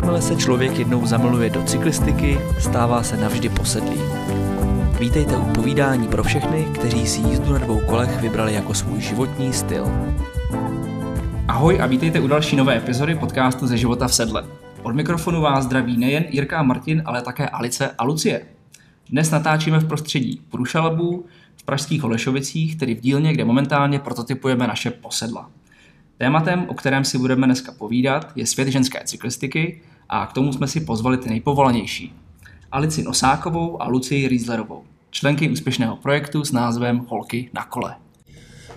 Jakmile se člověk jednou zamiluje do cyklistiky, stává se navždy posedlý. Vítejte u povídání pro všechny, kteří si jízdu na dvou kolech vybrali jako svůj životní styl. Ahoj a vítejte u další nové epizody podcastu ze života v sedle. Od mikrofonu vás zdraví nejen Jirka a Martin, ale také Alice a Lucie. Dnes natáčíme v prostředí Průšalabů, v pražských Holešovicích, tedy v dílně, kde momentálně prototypujeme naše posedla. Tématem, o kterém si budeme dneska povídat, je svět ženské cyklistiky a k tomu jsme si pozvali ty nejpovolanější. Alici Nosákovou a Lucii Rieslerovou, členky úspěšného projektu s názvem Holky na kole.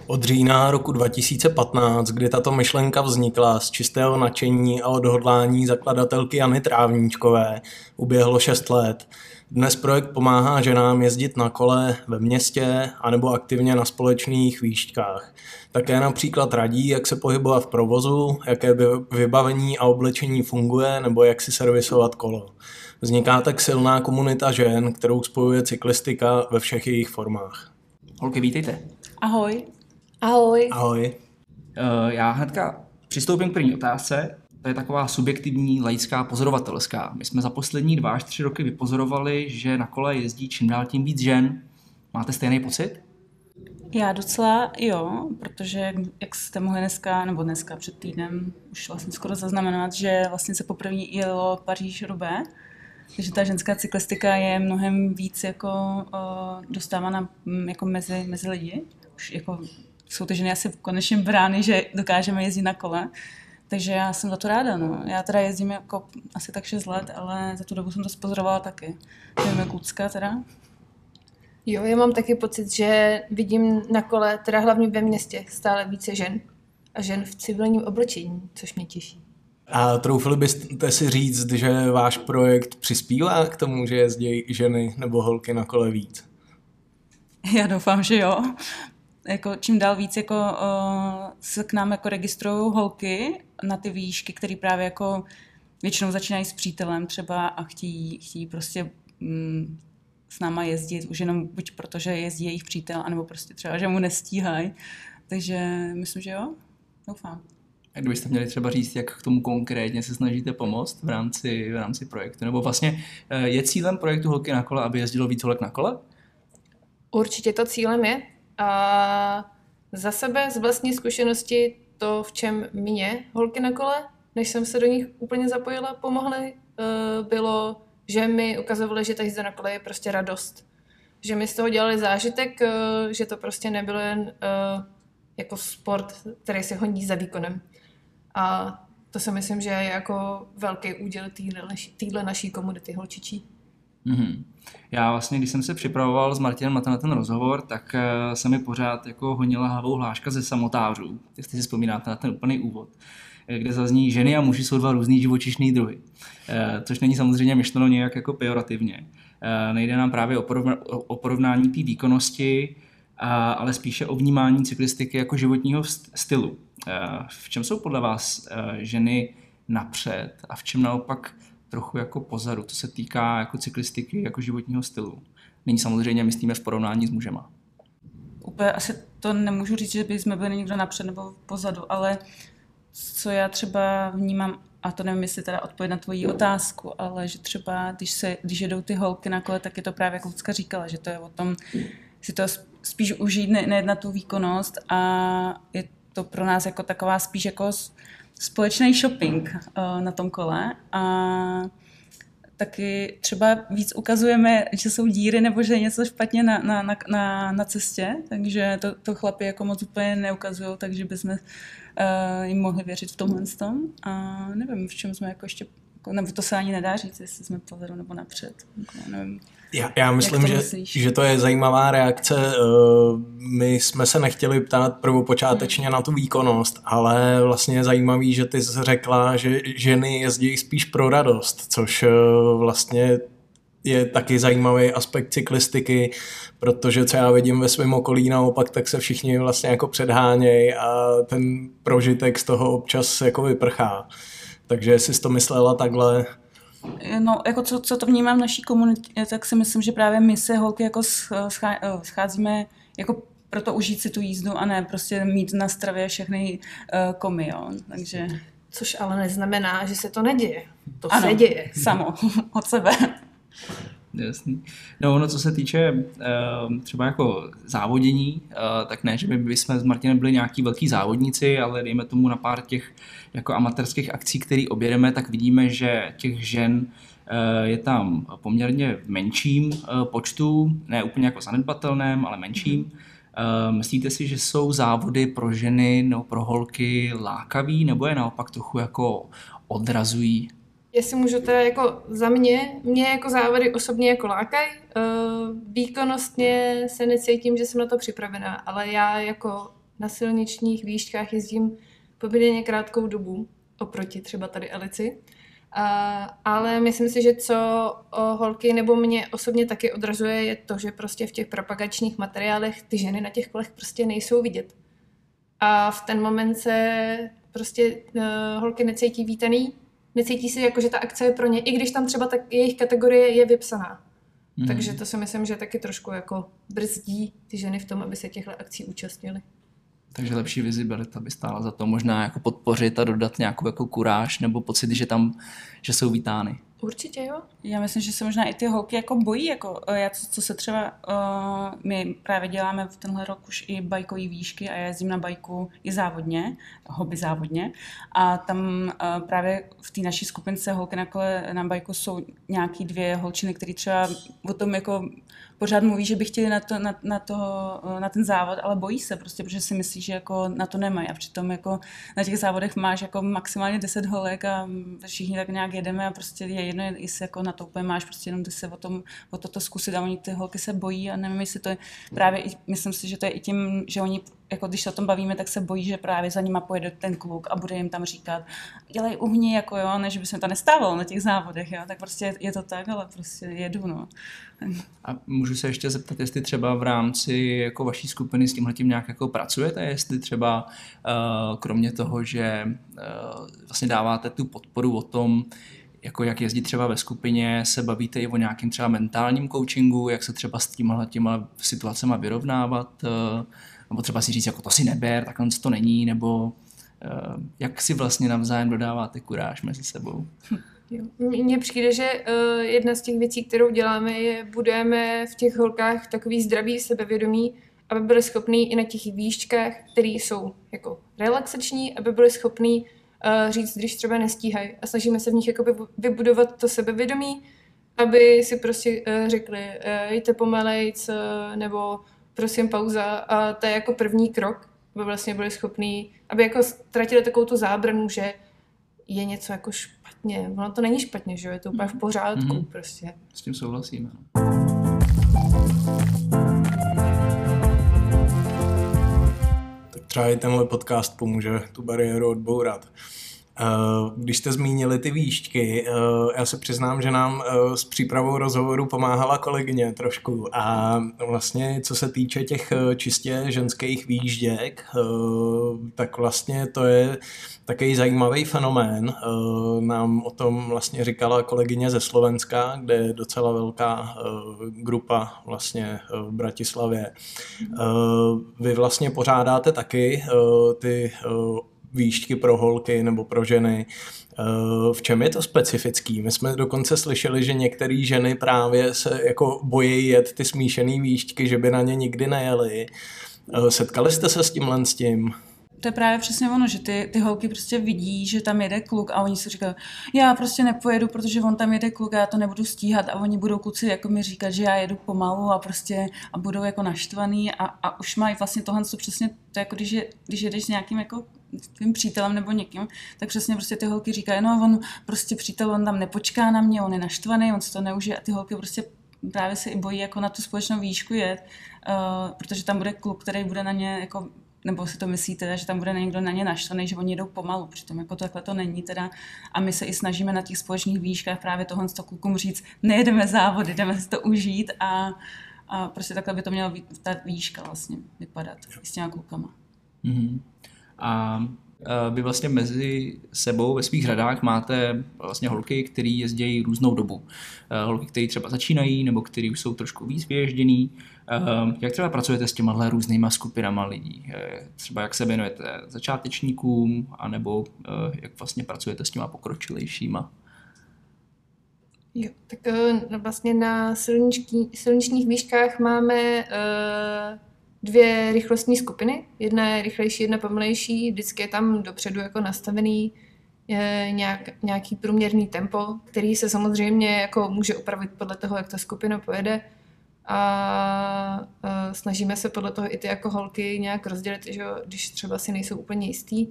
Od října roku 2015, kdy tato myšlenka vznikla z čistého nadšení a odhodlání zakladatelky Jany Trávníčkové, uběhlo 6 let. Dnes projekt pomáhá ženám jezdit na kole ve městě anebo aktivně na společných výšťkách. Také například radí, jak se pohybovat v provozu, jaké vybavení a oblečení funguje nebo jak si servisovat kolo. Vzniká tak silná komunita žen, kterou spojuje cyklistika ve všech jejich formách. Holky, vítejte. Ahoj. Ahoj. Ahoj. Uh, já hnedka přistoupím k první otázce. To je taková subjektivní, laická, pozorovatelská. My jsme za poslední dva až tři roky vypozorovali, že na kole jezdí čím dál tím víc žen. Máte stejný pocit? Já docela jo, protože jak jste mohli dneska, nebo dneska před týdnem už vlastně skoro zaznamenat, že vlastně se poprvé jelo paříž rubé takže ta ženská cyklistika je mnohem víc jako uh, dostávána mm, jako mezi, mezi lidi. Už jako jsou ty ženy asi konečně brány, že dokážeme jezdit na kole. Takže já jsem za to ráda. No. Já teda jezdím jako asi tak 6 let, ale za tu dobu jsem to spozorovala taky. Nevím, jak Lucka teda. Jo, já mám taky pocit, že vidím na kole, teda hlavně ve městě, stále více žen. A žen v civilním oblečení, což mě těší. A troufili byste si říct, že váš projekt přispívá k tomu, že jezdí ženy nebo holky na kole víc? Já doufám, že jo. Jako čím dál víc jako, uh, se k nám jako registrují holky na ty výšky, které právě jako většinou začínají s přítelem třeba a chtějí, chtějí prostě mm, s náma jezdit, už jenom buď protože jezdí jejich přítel, anebo prostě třeba, že mu nestíhají. Takže myslím, že jo, doufám. A kdybyste měli třeba říct, jak k tomu konkrétně se snažíte pomoct v rámci, v rámci projektu, nebo vlastně eh, je cílem projektu Holky na kole, aby jezdilo víc holek na kole? Určitě to cílem je. A za sebe z vlastní zkušenosti to, v čem mě holky na kole, než jsem se do nich úplně zapojila, pomohly, eh, bylo, že mi ukazovali, že ta jízda na kole je prostě radost. Že mi z toho dělali zážitek, eh, že to prostě nebylo jen jako sport, který se honí za výkonem. A to si myslím, že je jako velký úděl téhle naší komunity holčičí. Mm-hmm. Já vlastně, když jsem se připravoval s Martinem na ten, rozhovor, tak uh, se mi pořád jako honila hlavou hláška ze samotářů, jestli si vzpomínáte na ten úplný úvod, eh, kde zazní, ženy a muži jsou dva různý živočišný druhy. Uh, což není samozřejmě myšleno nějak jako pejorativně. Nejde nám právě o porovnání té výkonnosti, ale spíše o vnímání cyklistiky jako životního stylu. V čem jsou podle vás ženy napřed a v čem naopak trochu jako pozadu, to se týká jako cyklistiky, jako životního stylu. Není samozřejmě, myslíme, v porovnání s mužema. Úplně asi to nemůžu říct, že by jsme byli někdo napřed nebo pozadu, ale co já třeba vnímám, a to nevím, jestli teda odpověď na tvoji otázku, ale že třeba, když, se, když jedou ty holky na kole, tak je to právě, jak Lucka říkala, že to je o tom si to spíš užít, ne, ne na tu výkonnost a je to pro nás jako taková spíš jako společný shopping uh, na tom kole. A taky třeba víc ukazujeme, že jsou díry nebo že je něco špatně na, na, na, na, na cestě, takže to, to chlapi jako moc úplně neukazují, takže bychom uh, jim mohli věřit v tomhle tom. A nevím, v čem jsme jako ještě, nebo to se ani nedá říct, jestli jsme pozadu nebo napřed, jako, nevím. Já, já myslím, že, že to je zajímavá reakce. Eh, my jsme se nechtěli ptát prvopočátečně na tu výkonnost, ale vlastně je zajímavý, že ty jsi řekla, že ženy jezdí spíš pro radost, což eh, vlastně je taky zajímavý aspekt cyklistiky, protože co já vidím ve svém okolí naopak, tak se všichni vlastně jako předhánějí a ten prožitek z toho občas jako vyprchá. Takže jestli jsi to myslela takhle, No, jako co, co to vnímám v naší komunitě, tak si myslím, že právě my se holky jako eh, scházíme jako proto užít si tu jízdu a ne prostě mít na stravě všechny uh, komy, jo. Takže... Což ale neznamená, že se to neděje. To Ano. se děje. Samo, od sebe. Jasný. No, ono, co se týče uh, třeba jako závodění, uh, tak ne, že by, by jsme s Martinem byli nějaký velký závodníci, ale dejme tomu na pár těch jako amatérských akcí, které objedeme, tak vidíme, že těch žen uh, je tam poměrně v menším počtu, ne úplně jako zanedbatelném, ale menším. Uh, myslíte si, že jsou závody pro ženy nebo pro holky lákavý, nebo je naopak trochu jako odrazují? Jestli můžu teda jako za mě, mě jako závody osobně jako lákaj, uh, výkonnostně se necítím, že jsem na to připravená, ale já jako na silničních výškách jezdím poměrně krátkou dobu, oproti třeba tady Alici. Uh, ale myslím si, že co holky nebo mě osobně taky odrazuje, je to, že prostě v těch propagačních materiálech ty ženy na těch kolech prostě nejsou vidět. A v ten moment se prostě uh, holky necítí vítaný, necítí si jako, že ta akce je pro ně, i když tam třeba tak jejich kategorie je vypsaná. Mhm. Takže to si myslím, že taky trošku jako brzdí ty ženy v tom, aby se těchto akcí účastnily. Takže lepší vizibilita by stála za to možná jako podpořit a dodat nějakou jako kuráž nebo pocit, že tam, že jsou vítány. Určitě jo. Já myslím, že se možná i ty holky jako bojí, jako eh, já, co, co se třeba, uh, my právě děláme v tenhle rok už i bajkový výšky a já jezdím na bajku i závodně, hobby závodně a tam uh, právě v té naší skupince holky na kole na bajku jsou nějaký dvě holčiny, které třeba o tom jako pořád mluví, že by chtěli na, to, na, na, to, na ten závod, ale bojí se prostě, protože si myslí, že jako na to nemají a přitom jako na těch závodech máš jako maximálně 10 holek a všichni tak nějak jedeme a prostě je jedno, jestli jako na to úplně máš prostě jenom se o, tom, o toto zkusit a oni ty holky se bojí a nevím, jestli to je právě, myslím si, že to je i tím, že oni jako když se o tom bavíme, tak se bojí, že právě za nima pojede ten kluk a bude jim tam říkat, dělej uhni, jako jo, než by se to nestávalo na těch závodech, jo, tak prostě je to tak, ale prostě jedu, no. A můžu se ještě zeptat, jestli třeba v rámci jako vaší skupiny s tímhle tím nějak jako pracujete, jestli třeba uh, kromě toho, že uh, vlastně dáváte tu podporu o tom, jako jak jezdit třeba ve skupině, se bavíte i o nějakým třeba mentálním coachingu, jak se třeba s tímhle těma situacema vyrovnávat, uh, nebo třeba si říct, jako to si neber, takhle to není, nebo uh, jak si vlastně navzájem dodáváte kuráž mezi sebou. Mně přijde, že uh, jedna z těch věcí, kterou děláme, je budujeme v těch holkách takový zdravý sebevědomí, aby byly schopný i na těch výškách, které jsou jako relaxační, aby byly schopný uh, říct, když třeba nestíhají. A snažíme se v nich jakoby vybudovat to sebevědomí, aby si prostě uh, řekli, uh, jděte pomalejc, uh, nebo prosím pauza. A to je jako první krok, aby vlastně byli schopní, aby jako ztratili takovou tu zábranu, že je něco jako špatně. Ono to není špatně, že jo? Je to úplně v pořádku Mhm. prostě. S tím souhlasím. ano. Třeba i tenhle podcast pomůže tu bariéru odbourat. Eh, Když jste zmínili ty výšky, eh, já se přiznám, že nám eh, s přípravou rozhovoru pomáhala kolegyně trošku a vlastně co se týče těch čistě ženských výjížděk, eh, tak vlastně to je takový zajímavý fenomén. Nám o tom vlastně říkala kolegyně ze Slovenska, kde je docela velká grupa vlastně v Bratislavě. Vy vlastně pořádáte taky ty výšky pro holky nebo pro ženy. Eh, V čem je to specifický? My jsme dokonce slyšeli, že některé ženy právě se jako bojí jet ty smíšené výšky, že by na ně nikdy nejeli. Eh, Setkali jste se s tímhle s tím? To je právě přesně ono, že ty, ty holky prostě vidí, že tam jede kluk a oni si říkají, já prostě nepojedu, protože on tam jede kluk a já to nebudu stíhat a oni budou kluci jako mi říkat, že já jedu pomalu a prostě a budou jako naštvaný a, a už mají vlastně tohle, co přesně, to jako když, je, když jedeš s nějakým jako tvým přítelem nebo někým, tak přesně prostě ty holky říkají, no on prostě přítel, on tam nepočká na mě, on je naštvaný, on si to neužije a ty holky prostě právě se i bojí jako na tu společnou výšku jet, uh, protože tam bude kluk, který bude na ně jako nebo si to myslíte, teda, že tam bude někdo na ně naštvaný, že oni jdou pomalu, přitom jako takhle to není teda. A my se i snažíme na těch společných výškách právě tohle z klukům říct, nejedeme závody, jdeme si to užít a, a prostě takhle by to mělo být ta výška vlastně vypadat s těma klukama. Mhm. A vy vlastně mezi sebou ve svých řadách máte vlastně holky, které jezdí různou dobu. Holky, které třeba začínají, nebo které už jsou trošku víc vyježděný. Jak třeba pracujete s těma různýma skupinama lidí? Třeba jak se věnujete začátečníkům, anebo jak vlastně pracujete s těma pokročilejšíma? Jo, tak vlastně na silničních výškách máme uh, dvě rychlostní skupiny. Jedna je rychlejší, jedna pomalejší. Vždycky je tam dopředu jako nastavený je nějak, nějaký průměrný tempo, který se samozřejmě jako může upravit podle toho, jak ta skupina pojede. A, a snažíme se podle toho i ty jako holky nějak rozdělit, že když třeba si nejsou úplně jistý.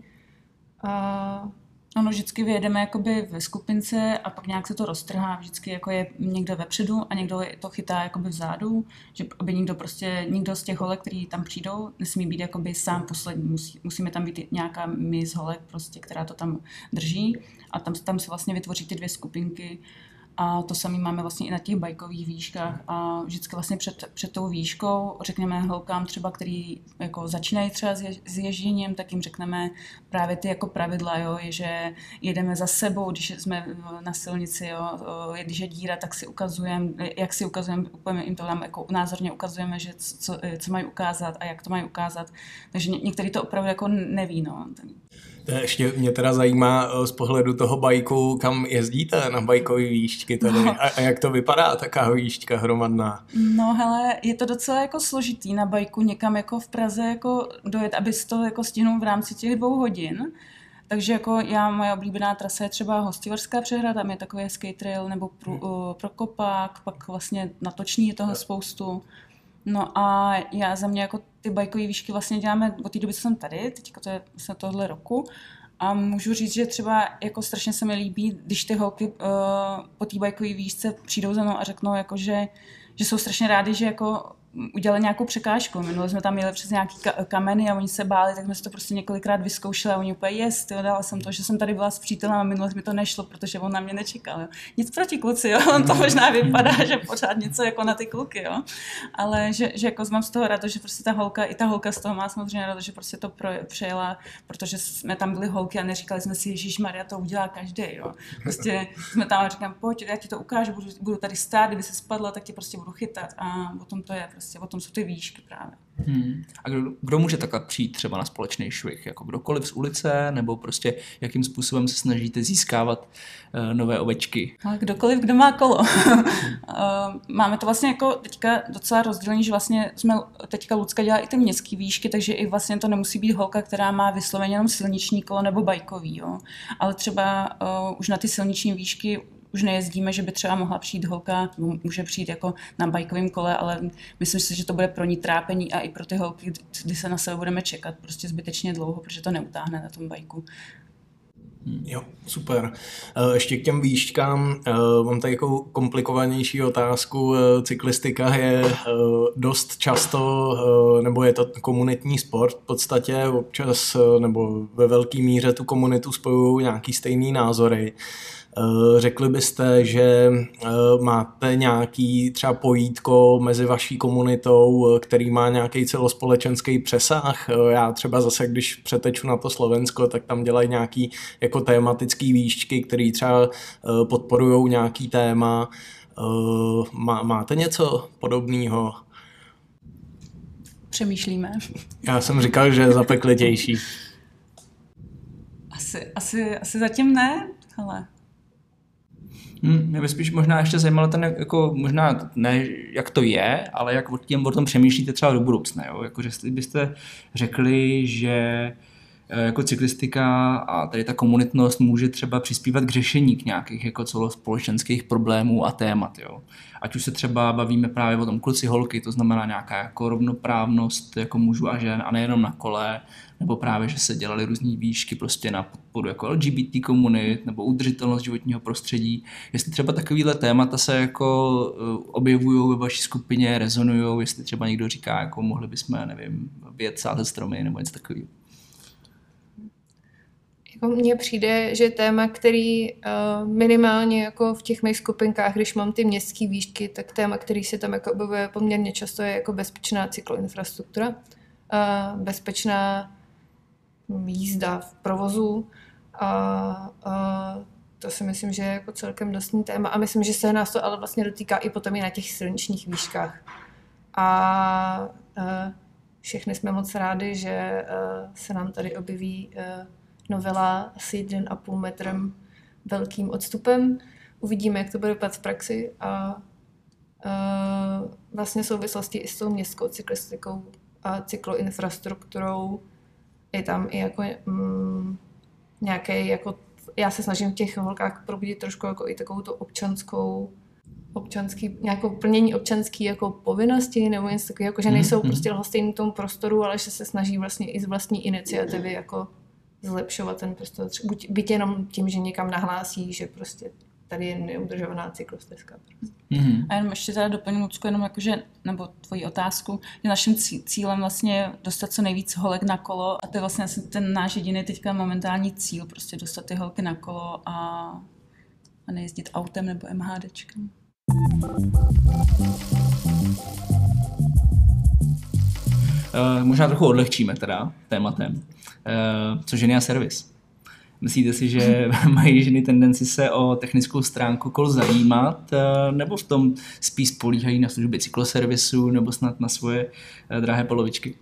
A Ono vždycky vyjedeme jakoby ve skupince a pak nějak se to roztrhá. Vždycky jako je někdo vepředu a někdo to chytá jakoby vzadu, že aby někdo prostě, nikdo z těch holek, který tam přijdou, nesmí být jakoby sám poslední. Musí, musíme tam být nějaká mis holek, prostě, která to tam drží a tam, tam se vlastně vytvoří ty dvě skupinky a to samé máme vlastně i na těch bajkových výškách a vždycky vlastně před, před tou výškou řekneme holkám třeba, který jako začínají třeba s ježděním, tak jim řekneme právě ty jako pravidla, jo, je, že jedeme za sebou, když jsme na silnici, jo, když je díra, tak si ukazujeme, jak si ukazujeme, úplně jim to tam jako názorně ukazujeme, že co, co mají ukázat a jak to mají ukázat. Takže některý to opravdu jako neví, no. Ještě mě teda zajímá eh, z pohledu toho bajku, kam jezdíte na bajkové výšťky tady no. a, a jak to vypadá, taková výšťka hromadná? No hele, je to docela jako složitý na bajku někam jako v Praze jako dojet, aby to jako stihnul v rámci těch dvou hodin. Takže jako já, moje oblíbená trasa je třeba Hostivarská přehrada, tam je takový skate trail nebo pro, uh, Prokopák, pak vlastně natoční je toho spoustu. No a já za mě jako ty bajkové výšky vlastně děláme od té doby, co jsem tady, teď to je vlastně tohle roku. A můžu říct, že třeba jako strašně se mi líbí, když ty holky uh, po té bajkové výšce přijdou za mnou a řeknou, jako, že, že jsou strašně rádi, že jako udělali nějakou překážku. Minule jsme tam jeli přes nějaký kameny a oni se báli, tak jsme si to prostě několikrát vyzkoušeli a oni úplně, jest, jo, dala jsem to, že jsem tady byla s přítelem a minule mi to nešlo, protože on na mě nečekal. Jo. Nic proti kluci, jo, on to možná vypadá, že pořád něco jako na ty kluky, jo. ale že, že jako mám z toho rád, že prostě ta holka, i ta holka z toho má samozřejmě rád, že prostě to pro, přejela, protože jsme tam byli holky a neříkali jsme si, Ježíš Maria, to udělá každý, jo. Prostě jsme tam a říkám, pojď, já ti to ukážu, budu, budu tady stát, kdyby se spadla, tak ti prostě budu chytat a potom to je prostě prostě o tom jsou ty výšky právě. Hmm. A kdo, kdo může takhle přijít třeba na společný švih? Jako kdokoliv z ulice, nebo prostě jakým způsobem se snažíte získávat uh, nové ovečky? Ale kdokoliv, kdo má kolo. uh, máme to vlastně jako teďka docela rozdělení, že vlastně jsme teďka Lucka dělá i ty městské výšky, takže i vlastně to nemusí být holka, která má vysloveně jenom silniční kolo nebo bajkový, jo. Ale třeba uh, už na ty silniční výšky už nejezdíme, že by třeba mohla přijít holka, může přijít jako na bajkovém kole, ale myslím si, že to bude pro ní trápení a i pro ty holky, kdy se na sebe budeme čekat prostě zbytečně dlouho, protože to neutáhne na tom bajku. Jo, super. Eh, ještě k těm výškám eh, mám tady jako komplikovanější otázku. Eh, cyklistika je dost často, nebo je to komunitní sport v podstatě, občas nebo ve velké míře tu komunitu spojují nějaký stejný názory. Eh, řekli byste, že eh, máte nějaký třeba pojítko mezi vaší komunitou, eh, který má nějaký celospolečenský přesah? Já třeba zase, když přeteču na to Slovensko, tak tam dělají nějaký jako tematický výšky, které třeba podporují nějaký téma. Máte něco podobného? Přemýšlíme. Já jsem říkal, že je zapeklitější. Asi, asi, asi zatím ne, ale Hmm, mě by spíš možná ještě zajímalo ten, jako možná ne, jak to je, ale jak o, tím, o tom přemýšlíte třeba do budoucna. Jo? Jako, že byste řekli, že jako cyklistika a tady ta komunitnost může třeba přispívat k řešení k nějakých jako celospolečenských problémů a témat. Jo. Ať už se třeba bavíme právě o tom kluci holky, to znamená nějaká jako rovnoprávnost jako mužů a žen a nejenom na kole, nebo právě, že se dělaly různé výšky prostě na podporu jako LGBT komunit nebo udržitelnost životního prostředí. Jestli třeba takovýhle témata se jako eh, objevují ve vaší skupině, rezonují, jestli třeba někdo říká, jako mohli bychom, nevím, věc sázet stromy nebo něco takového. Jako mně přijde, že téma, který uh, minimálně jako v těch mých skupinkách, když mám ty městské výšky, tak téma, který se tam jako objevuje poměrně často, je jako bezpečná cykloinfrastruktura. Uh, bezpečná jízda v provozu a, a to si myslím, že je jako celkem dostný téma a myslím, že se nás to ale vlastně dotýká i potom i na těch silničních výškách. A, a všechny jsme moc rádi, že se nám tady objeví novela s 1,5 metrem velkým odstupem. Uvidíme, jak to bude vypadat v praxi a vlastně souvislosti i s tou městskou cyklistikou a cykloinfrastrukturou je tam i jako mm, nějaký jako já se snažím v těch holkách probudit trošku jako i takovou tu občanskou občanský, nějakou plnění občanské jako povinnosti nebo něco takového, jako že mhm, nejsou mm-hmm. prostě lhostejní tomu prostoru, ale že se snaží vlastně i z vlastní iniciativy jako zlepšovat ten prostor. Buď, byť jenom tím, že někam nahlásí, že prostě tady je neudržovaná cyklostezka. Mm-hmm. A jenom ještě teda doplním, Lucku, jenom jakože, nebo tvoji otázku, že naším cílem vlastně dostat co nejvíc holek na kolo a to je vlastně ten náš jediný teďka momentální cíl, prostě dostat ty holky na kolo a, a nejezdit autem nebo MHDčkem. Uh, možná trochu odlehčíme teda tématem, uh, co ženy a servis. Myslíte si, že mají ženy tendenci se o technickou stránku kol zajímat, uh, nebo v tom spíš spolíhají na služby cykloservisu, nebo snad na svoje drahé polovičky?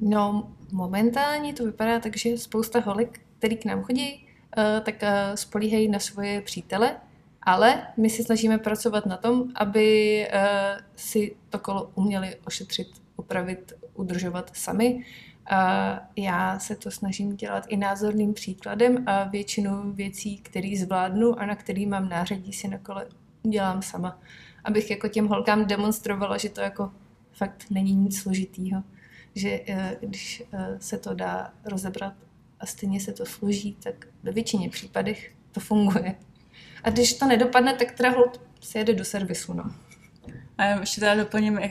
No, momentálně to vypadá tak, že spousta holek, který k nám chodí, tak spolíhají na svoje přítele, ale my si snažíme pracovat na tom, aby si to kolo uměli ošetřit, opravit, udržovat sami. Já se to snažím dělat i názorným příkladem a většinu věcí, které zvládnu a na který mám nářadí, si na kole udělám sama. Abych jako těm holkám demonstrovala, že to jako fakt není nic složitýho. Že eh, když eh, se to dá rozebrat a stejně se to složí, tak ve většině případech to funguje. A když to nedopadne, tak teda hold se jede do servisu. No. A ještě teda doplním, eh,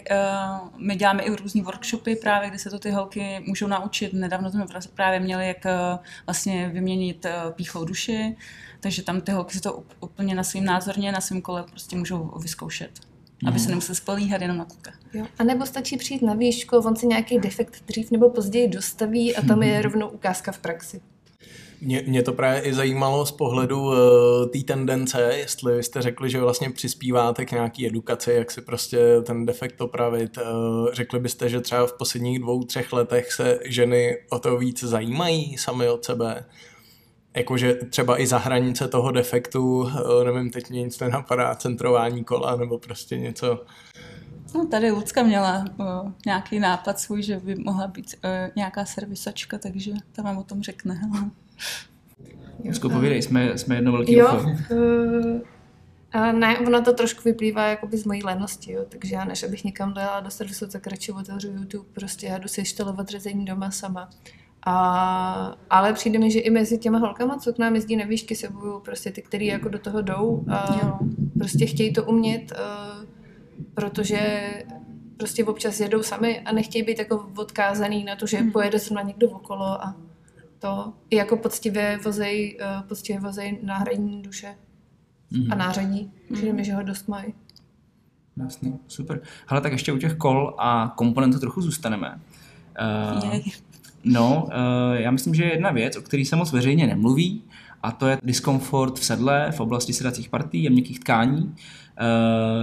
my děláme i různý workshopy právě, kde se to ty holky můžou naučit. Nedávno jsme právě měli, jak eh, vlastně vyměnit eh, píchlou duši, takže tam ty holky si to úplně na svým názorně, na svém kole prostě můžou vyzkoušet. Mm. Aby se mhm. nemuseli spolíhat jenom na kluka. Jo. A nebo stačí přijít na výšku, on si nějaký defekt dřív nebo později dostaví a tam je rovnou ukázka v praxi. Mě, mě to právě i zajímalo z pohledu uh, té tendence, jestli jste řekli, že vlastně přispíváte k nějaký edukaci, jak si prostě ten defekt opravit. Uh, řekli byste, že třeba v posledních dvou, třech letech se ženy o to víc zajímají sami od sebe? Jakože třeba i za hranice toho defektu, uh, nevím, teď mě nic nenapadá, centrování kola nebo prostě něco No, tady Lucka měla uh, nějaký nápad svůj, že by mohla být uh, nějaká servisačka, takže ta vám o tom řekne. Zku, povídej, jsme, jsme jedno velký jo, uh, a ne, ono to trošku vyplývá jakoby z mojí lenosti, jo, takže já než abych někam dojela do servisu, tak radši otevřu YouTube, prostě já jdu si štelovat řezení doma sama. A, ale přijde mi, že i mezi těma holkama, co k nám jezdí na výšky, se bojují prostě ty, který jako do toho jdou a jo. prostě chtějí to umět, uh, protože prostě občas jedou sami a nechtějí být jako odkázaný na to, že hmm. pojede na někdo okolo a to i jako poctivě vozej, uh, poctivě vozej náhradní duše mm-hmm. a nářadí. Přijde mi, že ho dost mají. Jasný, super. Ale tak ještě u těch kol a komponentů trochu zůstaneme. Uh, no, uh, já myslím, že je jedna věc, o které se moc veřejně nemluví, a to je diskomfort v sedle v oblasti sedacích partí a měkkých tkání. Uh,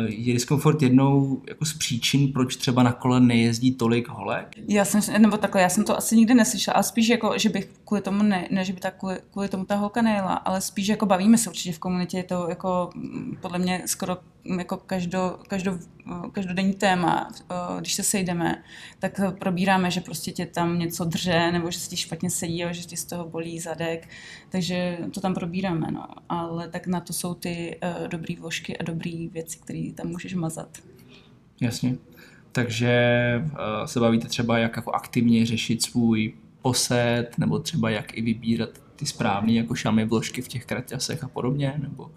je diskomfort jednou jako z příčin, proč třeba na kole nejezdí tolik holek? Já jsem, nebo takhle, já jsem to asi nikdy neslyšela, ale spíš jako, že bych kvůli tomu ne, ne že by tak kvůli, kvůli tomu ta holka nejela, ale spíš jako bavíme se určitě v komunitě, je to jako mm, podle mě skoro jako každo, každo, každodenní téma, když se sejdeme, tak probíráme, že prostě tě tam něco drže, nebo že se ti špatně sedí, že ti z toho bolí zadek, takže to tam probíráme, no. ale tak na to jsou ty dobrý vožky a dobrý věci, které tam můžeš mazat. Jasně. Takže uh, se bavíte třeba, jak jako aktivně řešit svůj posed, nebo třeba jak i vybírat ty správné jako šamy vložky v těch kraťasech a podobně, nebo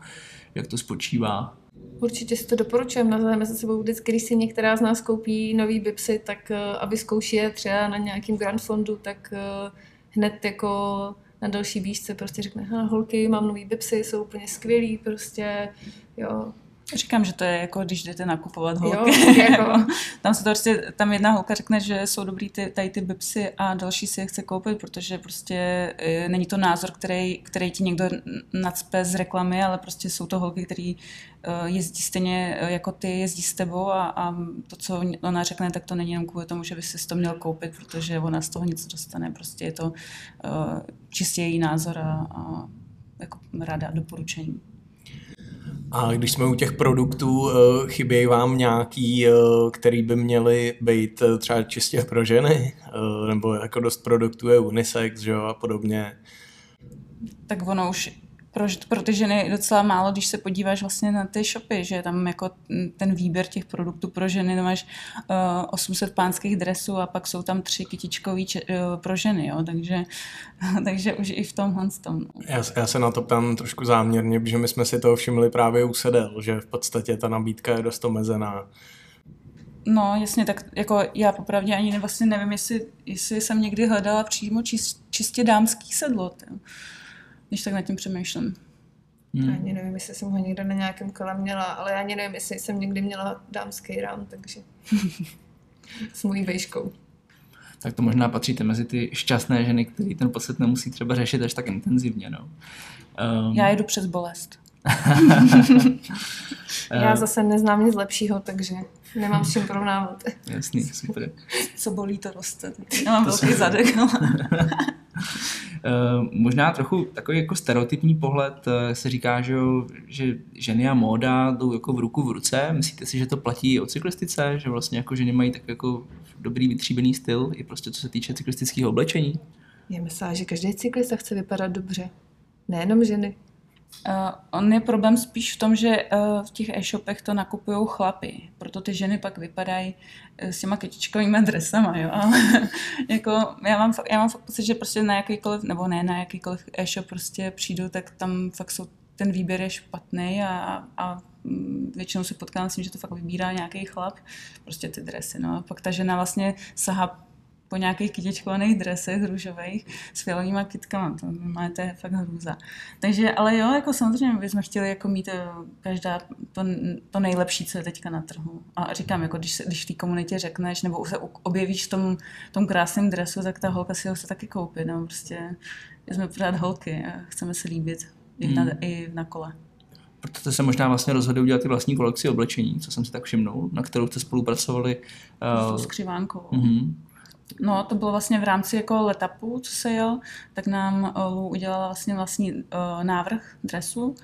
jak to spočívá? Určitě si to doporučujeme, navzájem se sebou vždycky, když si některá z nás koupí nový bipsy, tak uh, aby zkouší je třeba na nějakým Grand Fondu, tak uh, hned jako na další výšce prostě řekne, holky, mám nový bipsy, jsou úplně skvělý, prostě, jo, Říkám, že to je jako, když jdete nakupovat holky. Jo, jako. tam se to prostě, tam jedna holka řekne, že jsou dobrý ty, tady ty bipsy a další si je chce koupit, protože prostě e, není to názor, který, který ti někdo nadspe z reklamy, ale prostě jsou to holky, který e, jezdí stejně e, jako ty, jezdí s tebou a, a to, co ona řekne, tak to není jenom kvůli tomu, že by si to měl koupit, protože ona z toho nic dostane. Prostě je to e, čistě její názor a, a jako rada, doporučení. A když jsme u těch produktů, eh, chybějí vám nějaký, eh, který by měly být eh, třeba čistě pro ženy? Nebo jako dost produktů je unisex, že jo, a podobně. Tak ono už pro, pro ty ženy je docela málo, když se podíváš vlastně na ty shopy, že tam jako ten výběr těch produktů pro ženy, tam máš uh, 800 pánských dresů a pak jsou tam tři kytičkový če, uh, pro ženy, jo, takže, takže už i v tomhle tom. No. Já, já se na to ptám trošku záměrně, protože my jsme si toho všimli právě u sedel, že v podstatě ta nabídka je dost omezená. No, jasně, tak jako já popravdě ani vlastně nevím, jestli, jestli jsem někdy hledala přímo čist, čistě dámský sedlo. Tě když tak nad tím přemýšlím. Hmm. Ani nevím, jestli jsem ho někde na nějakém kole měla, ale já ani nevím, jestli jsem někdy měla dámský rám, takže s mojí vejškou. Tak to možná patříte mezi ty šťastné ženy, který ten pocit nemusí třeba řešit až tak intenzivně. No. Um... Já jedu přes bolest. já zase neznám nic lepšího, takže nemám s čím porovnávat. Jasný, super. Co bolí, to roste. Já mám velký zadek. No. Eh, možná trochu takový jako stereotypní pohled eh, se říká, že, že ženy a móda jdou jako v ruku v ruce. Myslíte si, že to platí o cyklistice? Že vlastně jako ženy mají tak jako dobrý vytříbený styl i prostě co se týče cyklistického oblečení? Já myslím, že každý cyklista chce vypadat dobře. Nejenom ženy. Uh, on je problém spíš v tom, že uh, v těch e-shopech to nakupují chlapy, proto ty ženy pak vypadají uh, s těma kytičkovými dresama, jo, ale jako já mám, já mám fakt pocit, že prostě na jakýkoliv, nebo ne na jakýkoliv e-shop prostě přijdu, tak tam fakt jsou, ten výběr je špatný a, a mm, většinou se potkám s tím, že to fakt vybírá nějaký chlap, prostě ty dresy, no a pak ta žena vlastně sahá po nějakých kytičkovaných dresech růžových s fialovými kytkama. To, má, to je fakt hrůza. Takže, ale jo, jako samozřejmě bychom chtěli jako mít eh, každá to, to nejlepší, co je teďka na trhu. A říkám, jako když, když v té komunitě řekneš, nebo se objevíš v tom, tom krásném dresu, tak ta holka si ho chce taky koupit. No, prostě jsme pořád holky a chceme se líbit i na, hmm. i na kole. Proto se možná vlastně rozhodli udělat ty vlastní kolekci oblečení, co jsem si tak všimnul, na kterou jste spolupracovali. Uh, s Křivánkou. Uh-huh. No, to bylo vlastně v rámci jako letapu, co se jel, tak nám eh, Lu udělala vlastně vlastní uh, návrh dresu,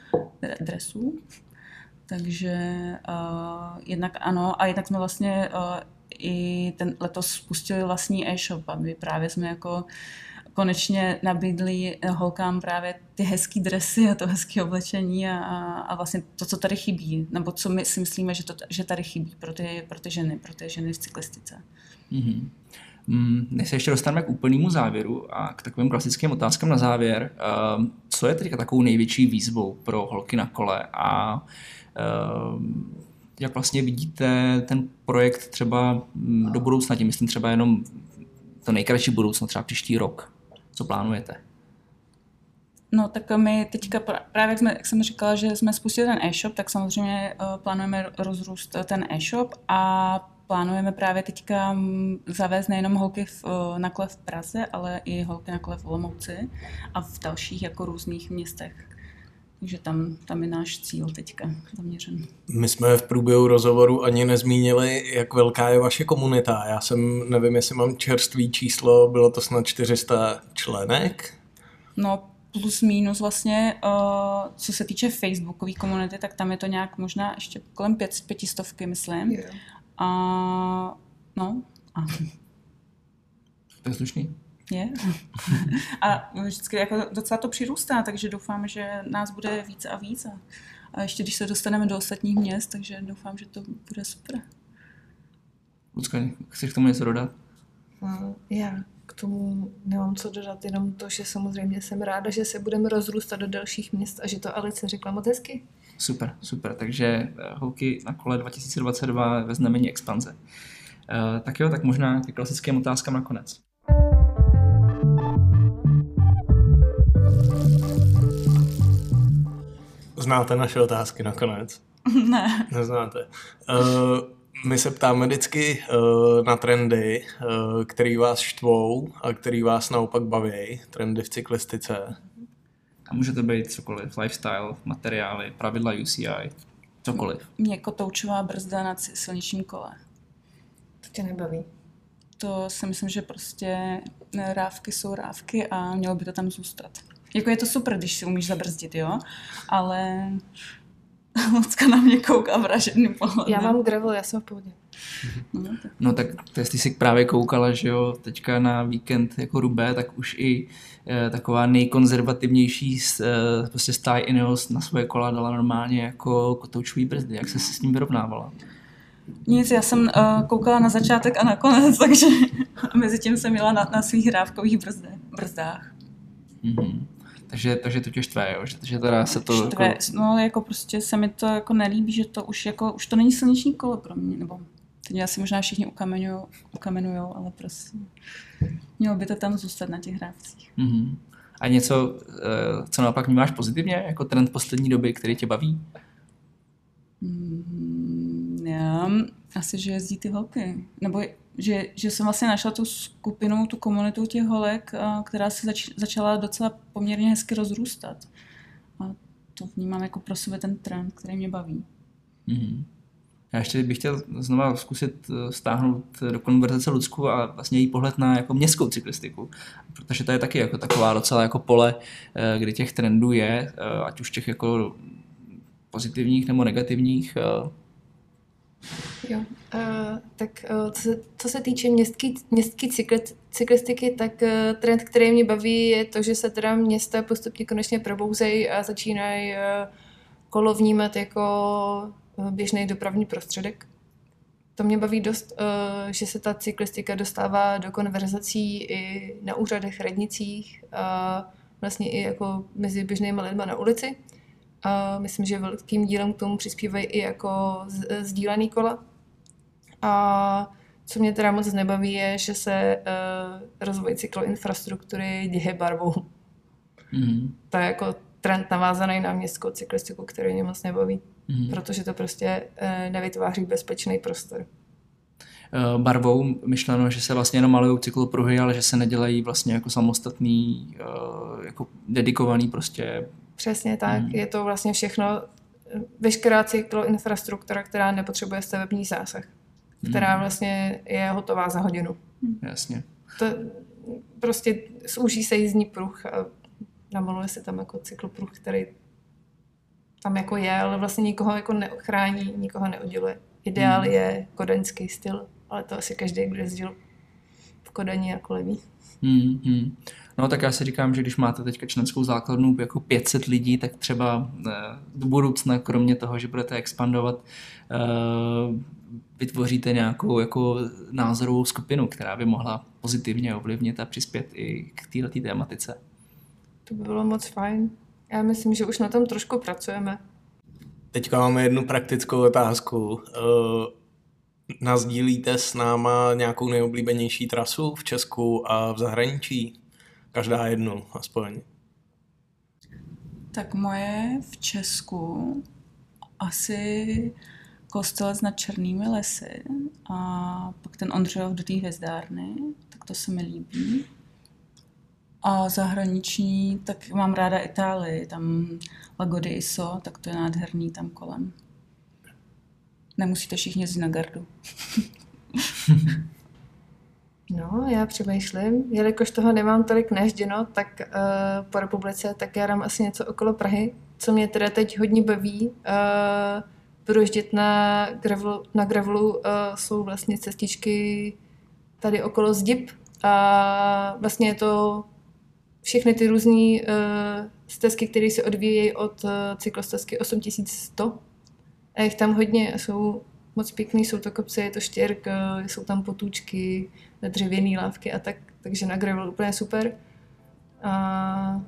dresů. Takže uh, jednak ano, a jednak jsme vlastně uh, i ten letos spustili vlastní e-shop, aby právě jsme jako konečně nabídli holkám právě ty hezké dresy a to hezké oblečení a, a vlastně to, co tady chybí, nebo co my si myslíme, že, to, že tady chybí pro ty, pro ty ženy, pro ty ženy v cyklistice. Mm-hmm. Mm, než se ještě dostaneme k úplnému závěru a k takovým klasickým otázkám na závěr, ehm, co je teďka takovou největší výzvou pro holky na kole a ehm, jak vlastně vidíte ten projekt třeba mm, do budoucna, tím myslím třeba jenom to nejkratší budoucnost, třeba příští rok. Co plánujete? No tak my teďka právě, jak, jsme, jak jsem říkala, že jsme spustili ten e-shop, tak samozřejmě uh, plánujeme rozrůst ten e-shop a plánujeme právě teďka zavést nejenom holky v, na kole v Praze, ale i holky na kole v Olomouci a v dalších jako různých městech. Takže tam, tam je náš cíl teďka zaměřen. My jsme v průběhu rozhovoru ani nezmínili, jak velká je vaše komunita. Já jsem, nevím, jestli mám čerstvý číslo, bylo to snad 400 členek? No, plus minus vlastně, uh, co se týče Facebookové komunity, tak tam je to nějak možná ještě kolem pět, pětistovky, myslím. Yeah. A no. A. To je slušný. Je. a vždycky jako docela to přirůstá, takže doufám, že nás bude více a více. A ještě když se dostaneme do ostatních měst, takže doufám, že to bude super. Lucka, chceš k tomu něco dodat? Já k tomu nemám co dodat, jenom to, že samozřejmě jsem ráda, že se budeme rozrůstat do dalších měst a že to Alice řekla moc hezky. Super, super. Takže eh, holky na kole 2022 ve znamení expanze. Uh, tak jo, tak možná k klasickým otázkám nakonec. Znáte naše otázky nakonec? ne. Neznáte. Uh, my se ptáme vždycky uh, na trendy, uh, který vás štvou a který vás naopak baví, trendy v cyklistice. A může to být cokoliv, lifestyle, materiály, pravidla UCI, cokoliv. Mě kotoučová brzda na silničním kole. To tě nebaví. To si myslím, že prostě rávky jsou rávky a mělo by to tam zůstat. Jako je to super, když si umíš zabrzdit, jo, ale Lucka na mě kouká vraženým pohledem. Já mám gravel, já jsem v pohodě. No, no tak to jestli jsi právě koukala, že jo, teďka na víkend jako Rubé, tak už i e, taková nejkonzervativnější e, prostě stáj Ineos na svoje kola dala normálně jako kotoučový brzdy. Jak se s tím vyrovnávala? Nic, já jsem uh, koukala na začátek a na konec, takže mezi tím jsem měla na, na svých hrávkových brzdách. Mm-hmm. Takže, takže to tě štve, jo? Že, že teda se to... Štve, jako... no jako prostě se mi to jako nelíbí, že to už jako, už to není silniční kolo pro mě, nebo teď asi možná všichni ukamenujou, ale prostě mělo by to tam zůstat na těch hrávcích. Mm-hmm. A něco, eh, co naopak vnímáš pozitivně, jako trend poslední doby, který tě baví? Mm, já asi, že jezdí ty holky. Nebo že, že jsem vlastně našla tu skupinu, tu komunitu těch holek, která se zač, začala docela poměrně hezky rozrůstat. A to vnímám jako pro sebe ten trend, který mě baví. Mm-hmm. Já ještě bych chtěl znova zkusit e, stáhnout do konverzace Lucku a vlastně její pohled na jako městskou cyklistiku, protože to je taky jako taková docela jako pole, e, kde těch trendů je, e, ať už těch jako pozitivních nebo negativních, Jo, uh, tak co, se, co se týče městský, městský cykl, cyklistiky, tak trend, který mě baví, je to, že se teda města postupně konečně probouzejí a začínají uh, kolo vnímat jako běžný dopravní prostředek. To mě baví dost, uh, že se ta cyklistika dostává do konverzací i na úřadech, radnicích vlastně i jako mezi běžnými lidmi na ulici. A myslím, že velkým dílem k tomu přispívají i jako sdílený kola. A co mě teda moc nebaví, je, že se uh, rozvoj cykloinfrastruktury děje barvou. Mm. To je jako trend navázaný na městskou cyklistiku, který mě moc nebaví, mm. protože to prostě uh, nevytváří bezpečný prostor eh, barvou myšleno, že se vlastně jenom malují cyklopruhy, ale že se nedělají vlastně jako samostatný, jako dedikovaný prostě Přesně tak. Hmm. Je to vlastně všechno, veškerá cykloinfrastruktura, která nepotřebuje stavební zásah, která hmm. vlastně je hotová za hodinu. Hmm. Jasně. To prostě zúží se jízdní pruh a namaluje se tam jako cyklopruh, který tam jako je, ale vlastně nikoho jako neochrání, nikoho neodděluje. Ideál hmm. je kodaňský styl, ale to asi každý, kdo jezdil v Kodani jako leví. Hmm, hmm. No tak já si říkám, že když máte teďka členskou základnu jako 500 lidí, tak třeba eh, do budoucna, kromě toho, že budete expandovat, eh, vytvoříte nějakou jako názorovou skupinu, která by mohla pozitivně ovlivnit a přispět i k této tématice. To by bylo moc fajn. Já myslím, že už na tom trošku pracujeme. Teďka máme jednu praktickou otázku. Eh, nazdílíte s náma nějakou nejoblíbenější trasu v Česku a v zahraničí? Každá jednu aspoň. Tak moje v Česku asi kostelec nad Černými lesy a pak ten Ondřejov do té hvězdárny, tak to se mi líbí. A zahraniční, tak mám ráda Itálii, tam Lago di Iso, tak to je nádherný tam kolem. Nemusíte všichni jezdit na gardu. No, já přemýšlím, jelikož toho nemám tolik nežděno, tak uh, po republice, tak já dám asi něco okolo Prahy, co mě teda teď hodně baví. Uh, projíždět na gravelu, na gravelu uh, jsou vlastně cestičky tady okolo Zdib a vlastně je to všechny ty různé uh, stezky, které se odvíjejí od uh, cyklostezky 8100. A jich tam hodně, jsou moc pěkný, jsou to kopce, je to štěrk, jsou tam potůčky, dřevěné lávky a tak, takže na gravel úplně super. A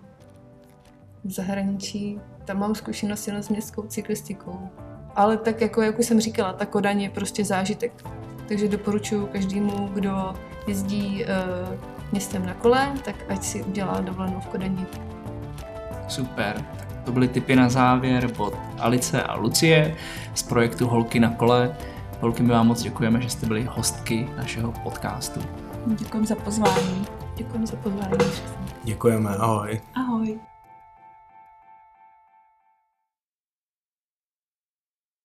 v zahraničí, tam mám zkušenosti s městskou cyklistikou. Ale tak jako, jak už jsem říkala, ta Kodaň je prostě zážitek. Takže doporučuji každému, kdo jezdí uh, městem na kole, tak ať si udělá dovolenou v Kodani. Super. To byly tipy na závěr od Alice a Lucie z projektu Holky na kole. Holky, my vám moc děkujeme, že jste byli hostky našeho podcastu. Děkuji za pozvání. Děkuji za pozvání. Děkujeme, ahoj. Ahoj.